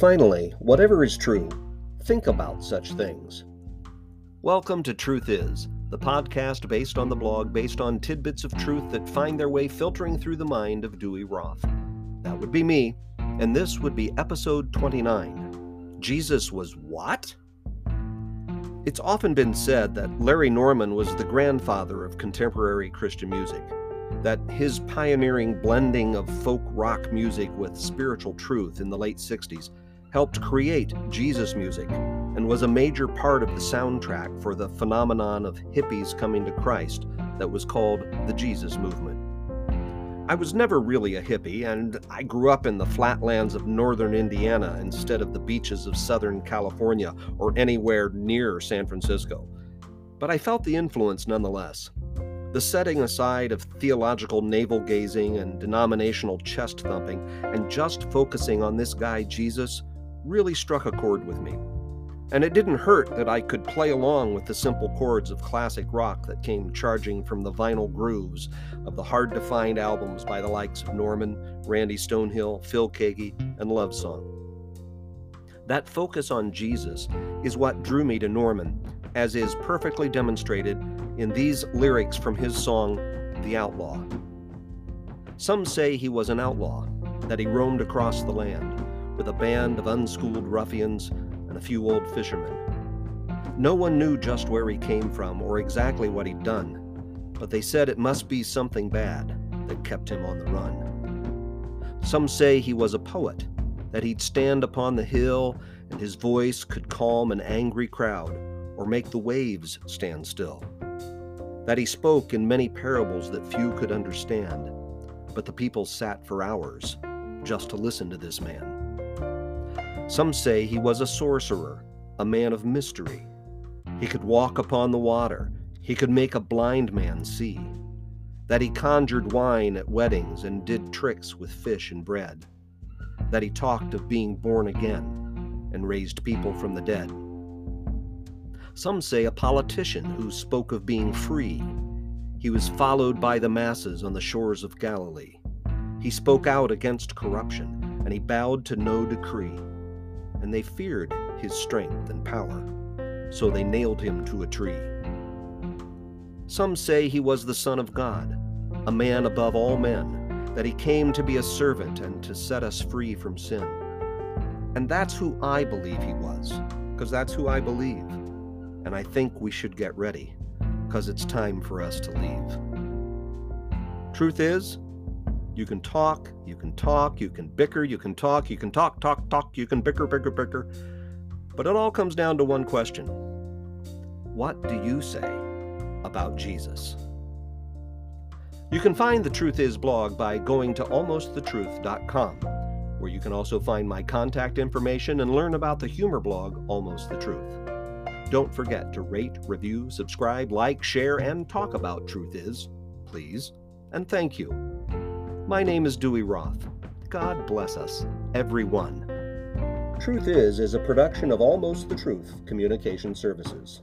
Finally, whatever is true, think about such things. Welcome to Truth Is, the podcast based on the blog based on tidbits of truth that find their way filtering through the mind of Dewey Roth. That would be me, and this would be episode 29. Jesus was what? It's often been said that Larry Norman was the grandfather of contemporary Christian music that his pioneering blending of folk rock music with spiritual truth in the late 60s helped create Jesus music and was a major part of the soundtrack for the phenomenon of hippies coming to Christ that was called the Jesus movement. I was never really a hippie, and I grew up in the flatlands of northern Indiana instead of the beaches of southern California or anywhere near San Francisco. But I felt the influence nonetheless. The setting aside of theological navel gazing and denominational chest thumping and just focusing on this guy, Jesus, really struck a chord with me. And it didn't hurt that I could play along with the simple chords of classic rock that came charging from the vinyl grooves of the hard to find albums by the likes of Norman, Randy Stonehill, Phil Keaggy, and Love Song. That focus on Jesus is what drew me to Norman, as is perfectly demonstrated in these lyrics from his song, The Outlaw. Some say he was an outlaw, that he roamed across the land with a band of unschooled ruffians and a few old fishermen. No one knew just where he came from or exactly what he'd done, but they said it must be something bad that kept him on the run. Some say he was a poet, that he'd stand upon the hill and his voice could calm an angry crowd or make the waves stand still. That he spoke in many parables that few could understand, but the people sat for hours just to listen to this man. Some say he was a sorcerer, a man of mystery. He could walk upon the water, he could make a blind man see. That he conjured wine at weddings and did tricks with fish and bread. That he talked of being born again and raised people from the dead. Some say a politician who spoke of being free. He was followed by the masses on the shores of Galilee. He spoke out against corruption, and he bowed to no decree and they feared his strength and power, so they nailed him to a tree. Some say he was the Son of God, a man above all men, that he came to be a servant and to set us free from sin. And that's who I believe he was, because that's who I believe. And I think we should get ready, because it's time for us to leave. Truth is, you can talk, you can talk, you can bicker, you can talk, you can talk, talk, talk, you can bicker, bicker, bicker. But it all comes down to one question What do you say about Jesus? You can find the Truth Is blog by going to almostthetruth.com, where you can also find my contact information and learn about the humor blog Almost the Truth. Don't forget to rate, review, subscribe, like, share, and talk about Truth Is, please. And thank you. My name is Dewey Roth. God bless us, everyone. Truth Is is a production of Almost the Truth Communication Services.